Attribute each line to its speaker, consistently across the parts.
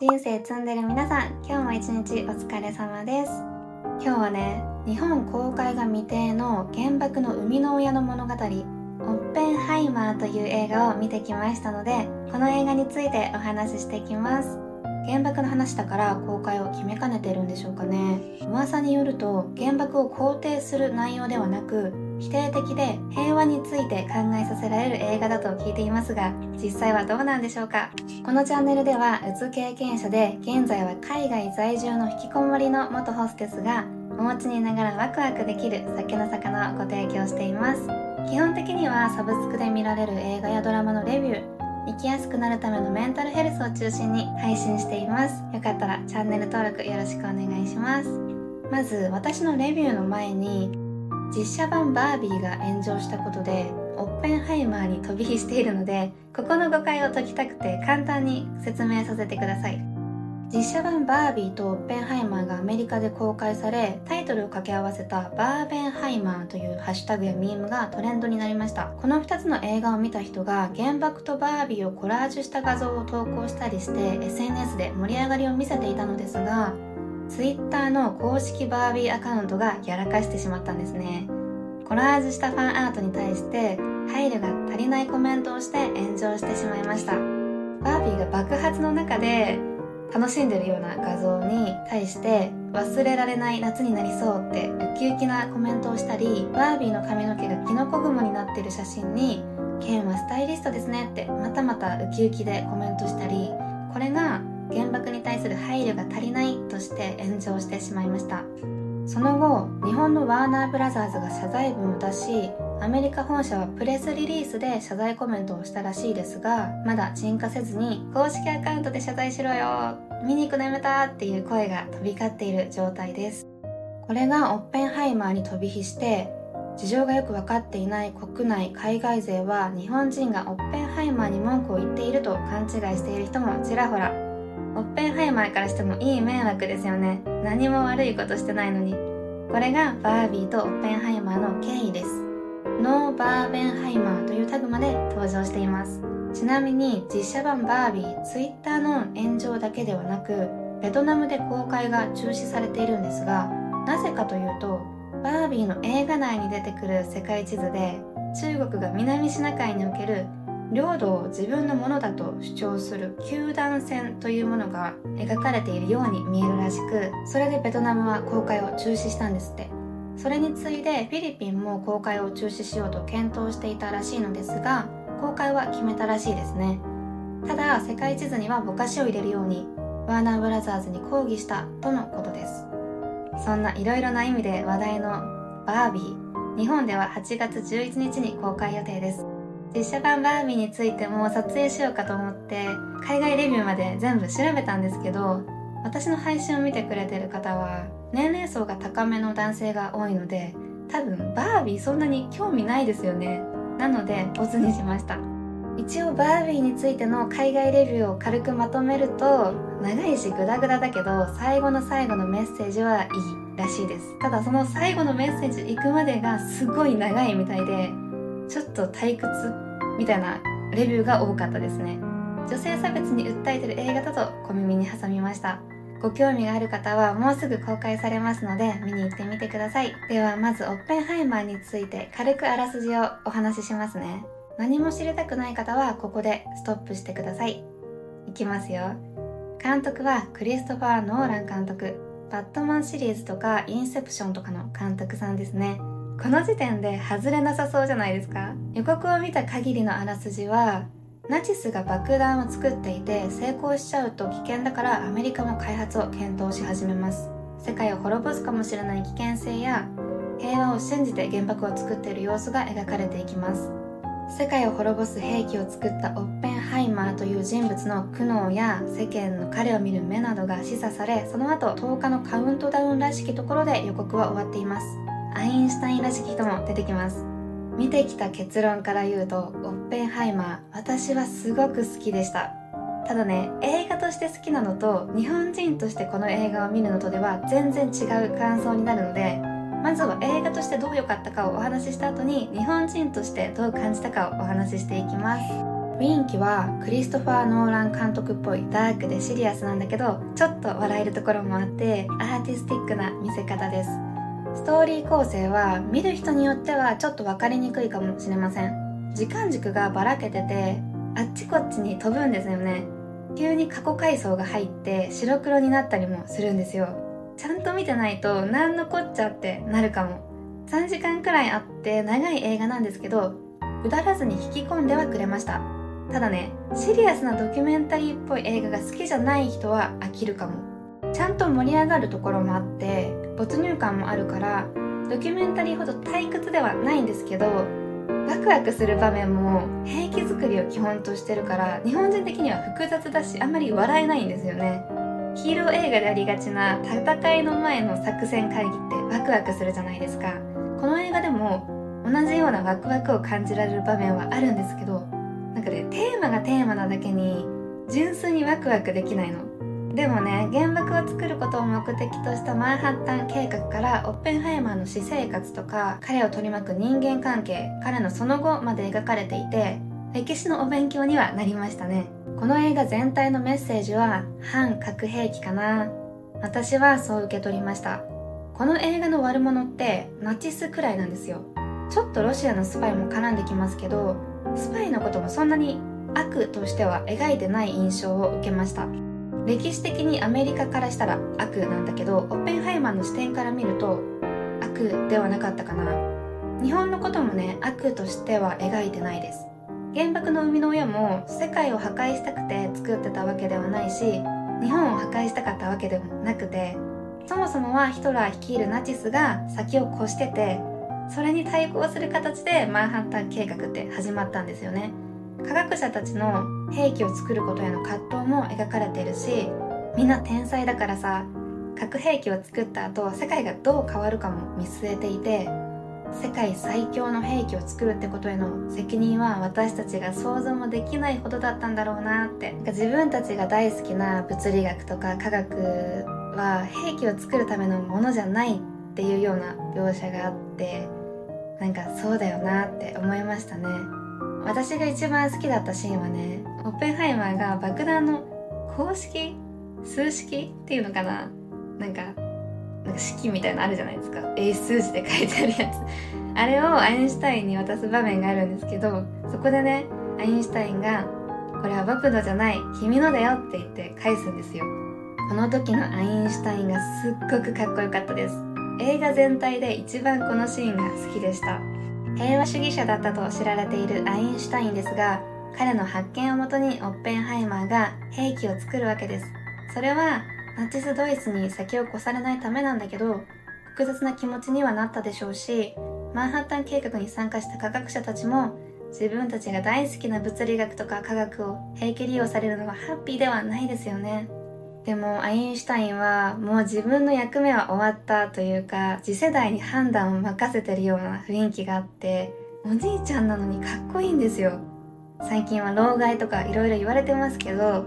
Speaker 1: 人生積んでる皆さん今日も一日お疲れ様です。今日はね日本公開が未定の原爆の生みの親の物語オッペンハイマーという映画を見てきましたのでこの映画についてお話ししていきます。原爆の話だから公開を決めかねてるんでしょうかね。噂によると原爆を肯定する内容ではなく否定的で平和について考えさせられる映画だと聞いていますが実際はどうなんでしょうか？このチャンネルではうつ経験者で現在は海外在住の引きこもりの元ホステスがお持ちにいながらワクワクできる酒の魚をご提供しています。基本的にはサブスクで見られる映画やドラマのレビュー生きやすくなるためのメンタルヘルスを中心に配信しています。よかったらチャンネル登録よろしくお願いします。まず私のレビューの前に実写版バービーが炎上したことでオッペンハイマーに飛び火しているのでここの誤解を解きたくて簡単に説明させてください。実写版バービーとオッペンハイマーがアメリカで公開されタイトルを掛け合わせたバーベンハイマーというハッシュタグやミームがトレンドになりました。この2つの映画を見た人が原爆とバービーをコラージュした画像を投稿したりして SNS で盛り上がりを見せていたのですが Twitter の公式バービーアカウントがやらかしてしまったんですね。コラージュしたファンアートに対して配慮が足りないコメントをして炎上してしまいました。バービーが爆発の中で楽しんでるような画像に対して忘れられない夏になりそうってウキウキなコメントをしたりバービーの髪の毛がキノコ雲になってる写真にケンはスタイリストですねってまたまたウキウキでコメントしたりこれが原爆に対する配慮が足りないとして炎上してしまいました。その後日本のワーナーブラザーズが謝罪文を出しアメリカ本社はプレスリリースで謝罪コメントをしたらしいですがまだ鎮火せずに公式アカウントで謝罪しろよ見に行くのやめたっていう声が飛び交っている状態です。これがオッペンハイマーに飛び火して事情がよく分かっていない国内海外勢は日本人がオッペンハイマーに文句を言っていると勘違いしている人もちらほら。オッペンハイマーからしてもいい迷惑ですよね。何も悪いことしてないのに。これがバービーとオッペンハイマーの経緯です。 No Barbenheimer というタグまで登場しています。ちなみに実写版バービーツイッターの炎上だけではなくベトナムで公開が中止されているんですがなぜかというとバービーの映画内に出てくる世界地図で中国が南シナ海における領土を自分のものだと主張する球団戦というものが描かれているように見えるらしくそれでベトナムは公開を中止したんですって。それに次いでフィリピンも公開を中止しようと検討していたらしいのですが公開は決めたらしいですね。ただ世界地図にはぼかしを入れるようにワーナーブラザーズに抗議したとのことです。そんないろいろな意味で話題のバービー。日本では8月11日に公開予定です。実写版バービーについても撮影しようかと思って海外レビューまで全部調べたんですけど私の配信を見てくれてる方は年齢層が高めの男性が多いので多分バービーそんなに興味ないですよね。なのでボツにしました。一応バービーについての海外レビューを軽くまとめると長いしグダグダだけど最後の最後のメッセージはいいらしいです。ただその最後のメッセージ行くまでがすごい長いみたいでちょっと退屈みたいなレビューが多かったですね。女性差別に訴えてる映画だと小耳に挟みました。ご興味がある方はもうすぐ公開されますので見に行ってみてください。ではまずオッペンハイマーについて軽くあらすじをお話ししますね。何も知りたくない方はここでストップしてください。いきますよ。監督はクリストファー・ノーラン監督。バットマンシリーズとかインセプションとかの監督さんですね。この時点で外れなさそうじゃないですか？予告を見た限りのあらすじはナチスが爆弾を作っていて成功しちゃうと危険だからアメリカも開発を検討し始めます。世界を滅ぼすかもしれない危険性や平和を信じて原爆を作っている様子が描かれていきます。世界を滅ぼす兵器を作ったオッペンハイマーという人物の苦悩や世間の彼を見る目などが示唆されその後10日のカウントダウンらしきところで予告は終わっています。アインシュタインらしき人も出てきます。見てきた結論から言うとオッペンハイマー私はすごく好きでした。ただね映画として好きなのと日本人としてこの映画を見るのとでは全然違う感想になるのでまずは映画としてどう良かったかをお話しした後に日本人としてどう感じたかをお話ししていきます。雰囲気はクリストファー・ノーラン監督っぽいダークでシリアスなんだけどちょっと笑えるところもあってアーティスティックな見せ方です。ストーリー構成は見る人によってはちょっと分かりにくいかもしれません。時間軸がばらけててあっちこっちに飛ぶんですよね。急に過去回想が入って白黒になったりもするんですよ。ちゃんと見てないと何のこっちゃってなるかも。3時間くらいあって長い映画なんですけどうだらずに引き込んではくれました。ただねシリアスなドキュメンタリーっぽい映画が好きじゃない人は飽きるかも。ちゃんと盛り上がるところもあって没入感もあるからドキュメンタリーほど退屈ではないんですけどワクワクする場面も兵器作りを基本としてるから日本人的には複雑だしあんまり笑えないんですよね。ヒーロー映画でありがちな戦いの前の作戦会議ってワクワクするじゃないですか。この映画でも同じようなワクワクを感じられる場面はあるんですけどなんかねテーマがテーマなだけに純粋にワクワクできないの。でもね原爆を作ることを目的としたマンハッタン計画からオッペンハイマーの私生活とか彼を取り巻く人間関係彼のその後まで描かれていて歴史のお勉強にはなりましたね。この映画全体のメッセージは反核兵器かな。私はそう受け取りました。この映画の悪者ってナチスくらいなんですよ。ちょっとロシアのスパイも絡んできますけどスパイのこともそんなに悪としては描いてない印象を受けました。歴史的にアメリカからしたら悪なんだけどオッペンハイマーの視点から見ると悪ではなかったかな。日本のこともね悪としては描いてないです。原爆の生みの親も世界を破壊したくて作ってたわけではないし日本を破壊したかったわけでもなくてそもそもはヒトラー率いるナチスが先を越しててそれに対抗する形でマンハッタン計画って始まったんですよね。科学者たちの兵器を作ることへの葛藤も描かれているしみんな天才だからさ核兵器を作った後世界がどう変わるかも見据えていて世界最強の兵器を作るってことへの責任は私たちが想像もできないほどだったんだろうなって。自分たちが大好きな物理学とか科学は兵器を作るためのものじゃないっていうような描写があってなんかそうだよなって思いましたね。私が一番好きだったシーンはねオッペンハイマーが爆弾の公式数式っていうのかな？なんかなんか式みたいなのあるじゃないですか。英数字で書いてあるやつ。あれをアインシュタインに渡す場面があるんですけどそこでねアインシュタインが「これは僕のじゃない君のだよ」って言って返すんですよ。この時のアインシュタインがすっごくかっこよかったです。映画全体で一番このシーンが好きでした。平和主義者だったと知られているアインシュタインですが彼の発見をもとにオッペンハイマーが兵器を作るわけです。それはナチスドイツに先を越されないためなんだけど複雑な気持ちにはなったでしょうしマンハッタン計画に参加した科学者たちも自分たちが大好きな物理学とか科学を平気利用されるのはハッピーではないですよね。でもアインシュタインはもう自分の役目は終わったというか次世代に判断を任せてるような雰囲気があっておじいちゃんなのにかっこいいんですよ。最近は老害とかいろいろ言われてますけど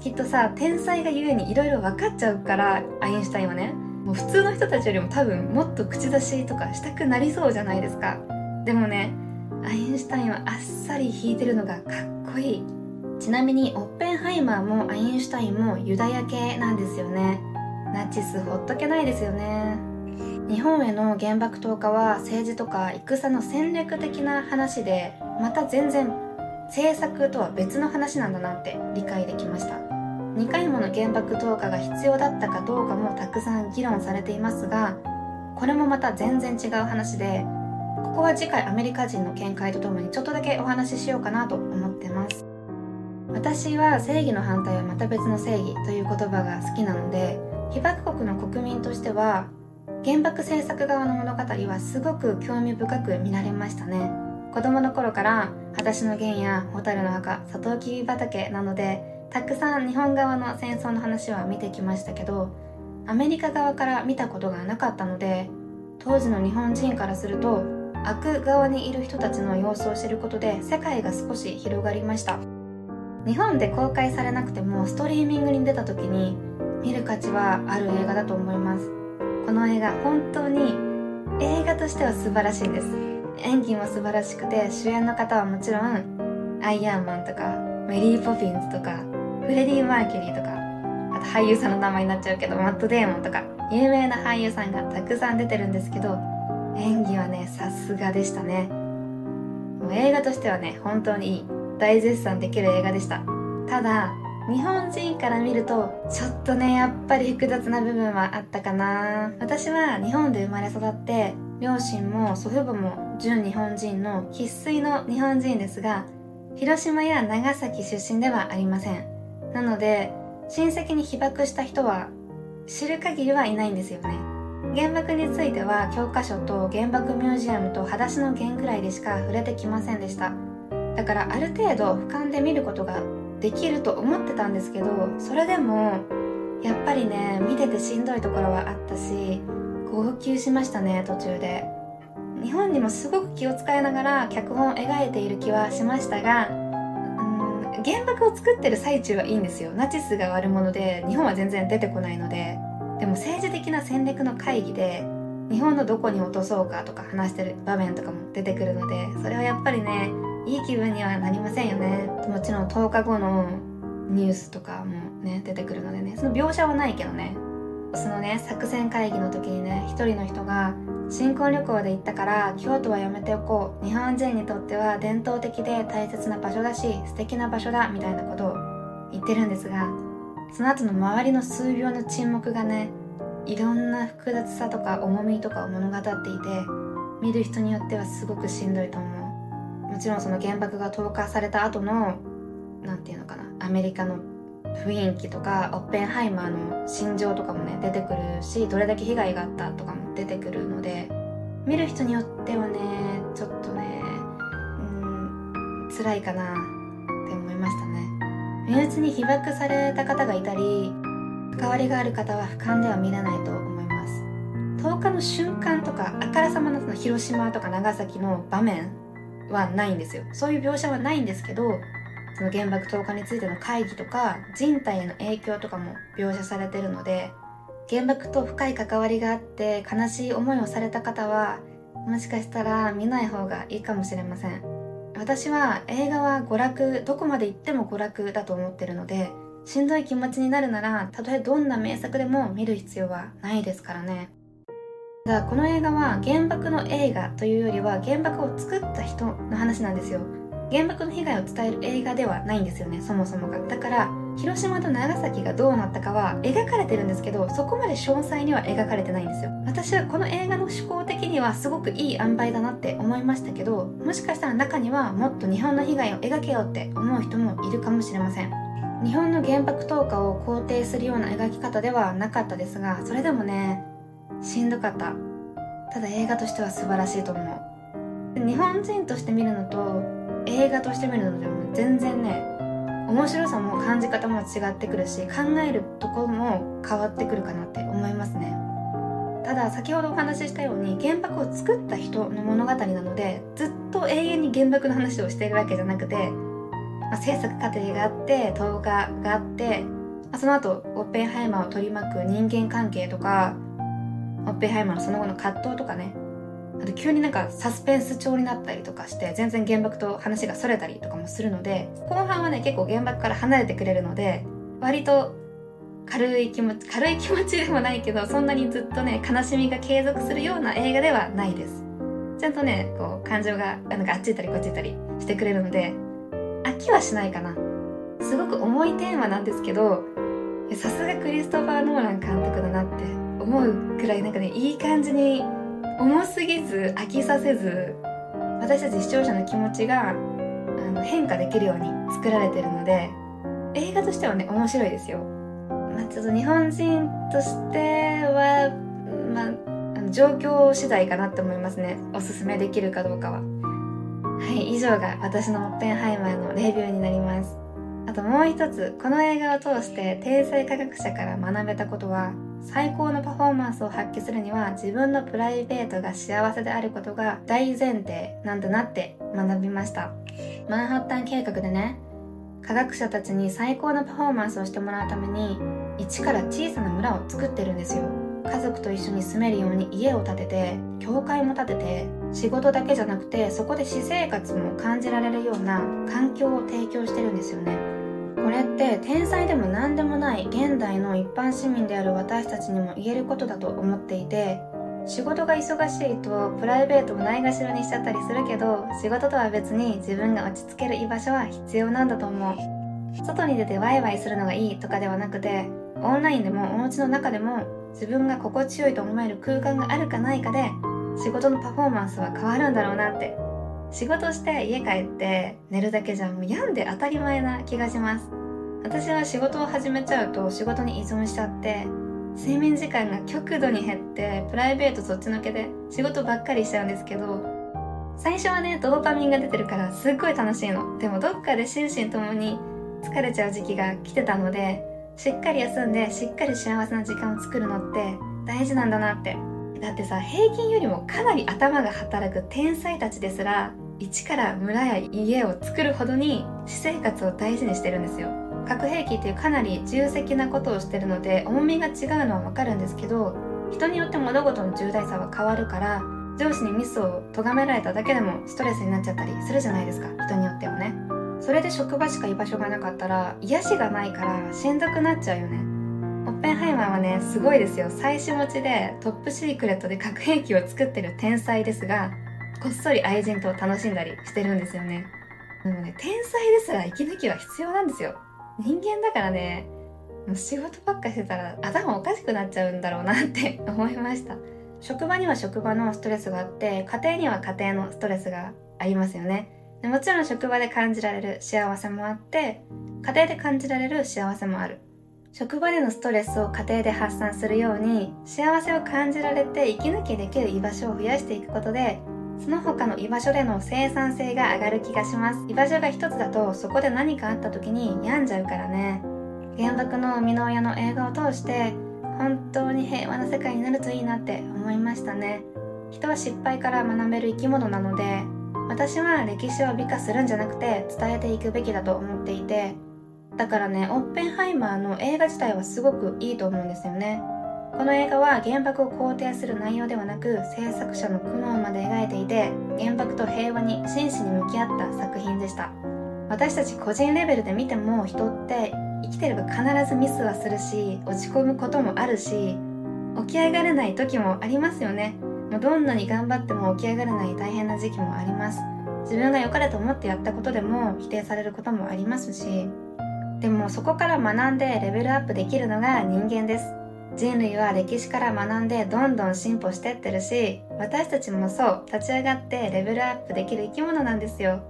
Speaker 1: きっとさ天才がゆえにいろいろ分かっちゃうからアインシュタインはね。もう普通の人たちよりも多分もっと口出しとかしたくなりそうじゃないですか。でもねアインシュタインはあっさり弾いてるのがかっこいい。ちなみにオッペンハイマーもアインシュタインもユダヤ系なんですよね。ナチスほっとけないですよね。日本への原爆投下は政治とか戦の戦略的な話でまた全然政策とは別の話なんだなって理解できました。2回もの原爆投下が必要だったかどうかもたくさん議論されていますがこれもまた全然違う話でここは次回アメリカ人の見解とともにちょっとだけお話ししようかなと思ってます。私は正義の反対はまた別の正義という言葉が好きなので被爆国の国民としては原爆制作側の物語はすごく興味深く見られましたね。子供の頃から「裸足の弦」や「蛍の墓」「サトウキビ畑」なのでたくさん日本側の戦争の話は見てきましたけどアメリカ側から見たことがなかったので当時の日本人からすると悪側にいる人たちの様子を知ることで世界が少し広がりました。日本で公開されなくてもストリーミングに出た時に見る価値はある映画だと思います。この映画本当に映画としては素晴らしいんです。演技も素晴らしくて主演の方はもちろんアイアンマンとかメリー・ポピンズとかフレディ・マーキュリーとかあと俳優さんの名前になっちゃうけどマット・デーモンとか有名な俳優さんがたくさん出てるんですけど演技はねさすがでしたね。もう映画としてはね本当にいい。大絶賛できる映画でした。ただ日本人から見るとちょっとねやっぱり複雑な部分はあったかな。私は日本で生まれ育って両親も祖父母も純日本人の生粋の日本人ですが広島や長崎出身ではありません。なので親戚に被爆した人は知る限りはいないんですよね。原爆については教科書と原爆ミュージアムと裸足の弦くらいでしか触れてきませんでした。だからある程度俯瞰で見ることができると思ってたんですけどそれでもやっぱりね見ててしんどいところはあったし号泣しましたね途中で。日本にもすごく気を使いながら脚本を描いている気はしましたがうん原爆を作ってる最中はいいんですよ。ナチスが悪者で日本は全然出てこないので。でも政治的な戦略の会議で日本のどこに落とそうかとか話してる場面とかも出てくるのでそれはやっぱりねいい気分にはなりませんよね。もちろん10日後のニュースとかもね出てくるのでね。その描写はないけどね。そのね作戦会議の時にね一人の人が新婚旅行で行ったから京都はやめておこう。日本人にとっては伝統的で大切な場所だし素敵な場所だみたいなことを言ってるんですがその後の周りの数秒の沈黙がねいろんな複雑さとか重みとかを物語っていて見る人によってはすごくしんどいと思う。もちろんその原爆が投下された後の何て言うのかなアメリカの雰囲気とかオッペンハイマーの心情とかもね出てくるしどれだけ被害があったとかも出てくるので見る人によってはねちょっとねうん辛いかなって思いましたね。身内に被爆された方がいたり関わりがある方は俯瞰では見れないと思います。10日の瞬間とかあからさまなその広島とか長崎の場面はないんですよ。そういう描写はないんですけどその原爆投下についての会議とか人体への影響とかも描写されてるので原爆と深い関わりがあって悲しい思いをされた方はもしかしたら見ない方がいいかもしれません。私は映画は娯楽どこまで行っても娯楽だと思ってるのでしんどい気持ちになるならたとえどんな名作でも見る必要はないですからね。だこの映画は原爆の映画というよりは原爆を作った人の話なんですよ。原爆の被害を伝える映画ではないんですよねそもそもが。だから広島と長崎がどうなったかは描かれてるんですけどそこまで詳細には描かれてないんですよ。私はこの映画の趣向的にはすごくいい塩梅だなって思いましたけどもしかしたら中にはもっと日本の被害を描けようって思う人もいるかもしれません。日本の原爆投下を肯定するような描き方ではなかったですがそれでもねしんどかった。ただ映画としては素晴らしいと思う。日本人として見るのと映画として見るのでも全然ね面白さも感じ方も違ってくるし考えるところも変わってくるかなって思いますね。ただ先ほどお話ししたように原爆を作った人の物語なのでずっと永遠に原爆の話をしているわけじゃなくて、まあ、制作過程があって動画があって、まあ、その後オッペンハイマーを取り巻く人間関係とかオッペンハイマーのその後の葛藤とかね。あと急になんかサスペンス調になったりとかして全然原爆と話がそれたりとかもするので後半はね結構原爆から離れてくれるので割と軽い気持ち軽い気持ちでもないけどそんなにずっとね悲しみが継続するような映画ではないです。ちゃんとねこう感情がなんかあっち行ったりこっち行ったりしてくれるので飽きはしないかな。すごく重いテーマなんですけどさすがクリストファー・ノーラン監督だなって思うくらいなんかねいい感じに重すぎず飽きさせず私たち視聴者の気持ちがあの変化できるように作られてるので映画としてはね面白いですよ、まあ、ちょっと日本人としては、まあ、あの状況次第かなって思いますね。おすすめできるかどうかは。はい以上が私のオッペンハイマーのレビューになります。あともう一つこの映画を通して天才科学者から学べたことは最高のパフォーマンスを発揮するには自分のプライベートが幸せであることが大前提なんだなって学びました。マンハッタン計画でね科学者たちに最高のパフォーマンスをしてもらうために一から小さな村を作ってるんですよ。家族と一緒に住めるように家を建てて教会も建てて仕事だけじゃなくてそこで私生活も感じられるような環境を提供してるんですよね。これって天才でも何でもない現代の一般市民である私たちにも言えることだと思っていて仕事が忙しいとプライベートをないがしろにしちゃったりするけど仕事とは別に自分が落ち着ける居場所は必要なんだと思う。外に出てワイワイするのがいいとかではなくてオンラインでもお家の中でも自分が心地よいと思える空間があるかないかで仕事のパフォーマンスは変わるんだろうなって仕事して家帰って寝るだけじゃもう病んで当たり前な気がします。私は仕事を始めちゃうと仕事に依存しちゃって睡眠時間が極度に減ってプライベートそっちのけで仕事ばっかりしちゃうんですけど最初はねドーパミンが出てるからすっごい楽しいの。でもどっかで心身ともに疲れちゃう時期が来てたのでしっかり休んでしっかり幸せな時間を作るのって大事なんだなって。だってさ平均よりもかなり頭が働く天才たちですら一から村や家を作るほどに私生活を大事にしてるんですよ。核兵器っていうかなり重責なことをしてるので重みが違うのはわかるんですけど人によって物事の重大さは変わるから上司にミスを咎められただけでもストレスになっちゃったりするじゃないですか。人によってはね。それで職場しか居場所がなかったら癒しがないからしんどくなっちゃうよね。オッペンハイマーはねすごいですよ。妻子持ちでトップシークレットで核兵器を作ってる天才ですがこっそり愛人と楽しんだりしてるんですよね。でもね天才ですら息抜きは必要なんですよ。人間だからねもう仕事ばっかしてたら頭おかしくなっちゃうんだろうなって思いました。職場には職場のストレスがあって家庭には家庭のストレスがありますよね。でもちろん職場で感じられる幸せもあって家庭で感じられる幸せもある。職場でのストレスを家庭で発散するように幸せを感じられて息抜きできる居場所を増やしていくことでその他の居場所での生産性が上がる気がします。居場所が一つだとそこで何かあった時に病んじゃうからね。原爆の生みの親の映画を通して本当に平和な世界になるといいなって思いましたね。人は失敗から学べる生き物なので私は歴史を美化するんじゃなくて伝えていくべきだと思っていて。だからねオッペンハイマーの映画自体はすごくいいと思うんですよね。この映画は原爆を肯定する内容ではなく制作者の苦悩まで描いていて原爆と平和に真摯に向き合った作品でした。私たち個人レベルで見ても人って生きてれば必ずミスはするし落ち込むこともあるし起き上がれない時もありますよね。もうどんなに頑張っても起き上がれない大変な時期もあります。自分が良かれと思ってやったことでも否定されることもありますしでもそこから学んでレベルアップできるのが人間です。人類は歴史から学んでどんどん進歩してってるし私たちもそう立ち上がってレベルアップできる生き物なんですよ。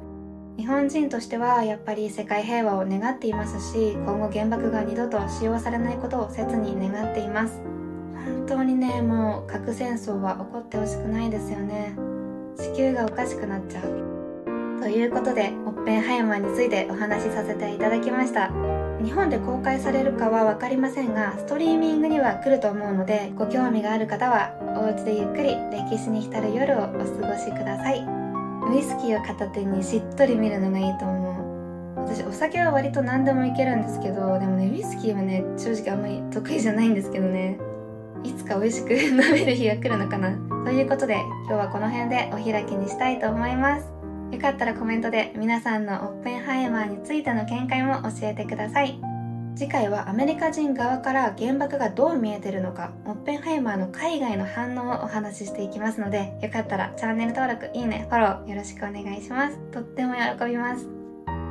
Speaker 1: 日本人としてはやっぱり世界平和を願っていますし今後原爆が二度と使用されないことを切に願っています。本当にねもう核戦争は起こってほしくないですよね。地球がおかしくなっちゃう。ということでオッペンハイマーについてお話しさせていただきました。日本で公開されるかは分かりませんがストリーミングには来ると思うのでご興味がある方はお家でゆっくり歴史に浸る夜をお過ごしください。ウイスキーを片手にしっとり見るのがいいと思う。私お酒は割と何でもいけるんですけどでもねウイスキーはね正直あんまり得意じゃないんですけどね。いつか美味しく 飲める日が来るのかな。ということで今日はこの辺でお開きにしたいと思います。よかったらコメントで皆さんのオッペンハイマーについての見解も教えてください。次回はアメリカ人側から原爆がどう見えてるのかオッペンハイマーの海外の反応をお話ししていきますのでよかったらチャンネル登録いいねフォローよろしくお願いします。とっても喜びます。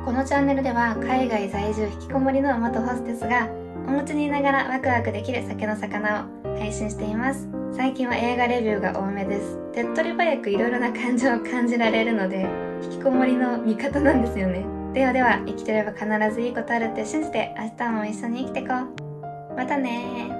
Speaker 1: このチャンネルでは海外在住引きこもりの元ホステスがお家にいながらワクワクできる酒の魚を配信しています。最近は映画レビューが多めです。手っ取り早くいろいろな感情を感じられるので引きこもりの味方なんですよね。ではでは生きてれば必ずいいことあるって信じて明日も一緒に生きてこう。またね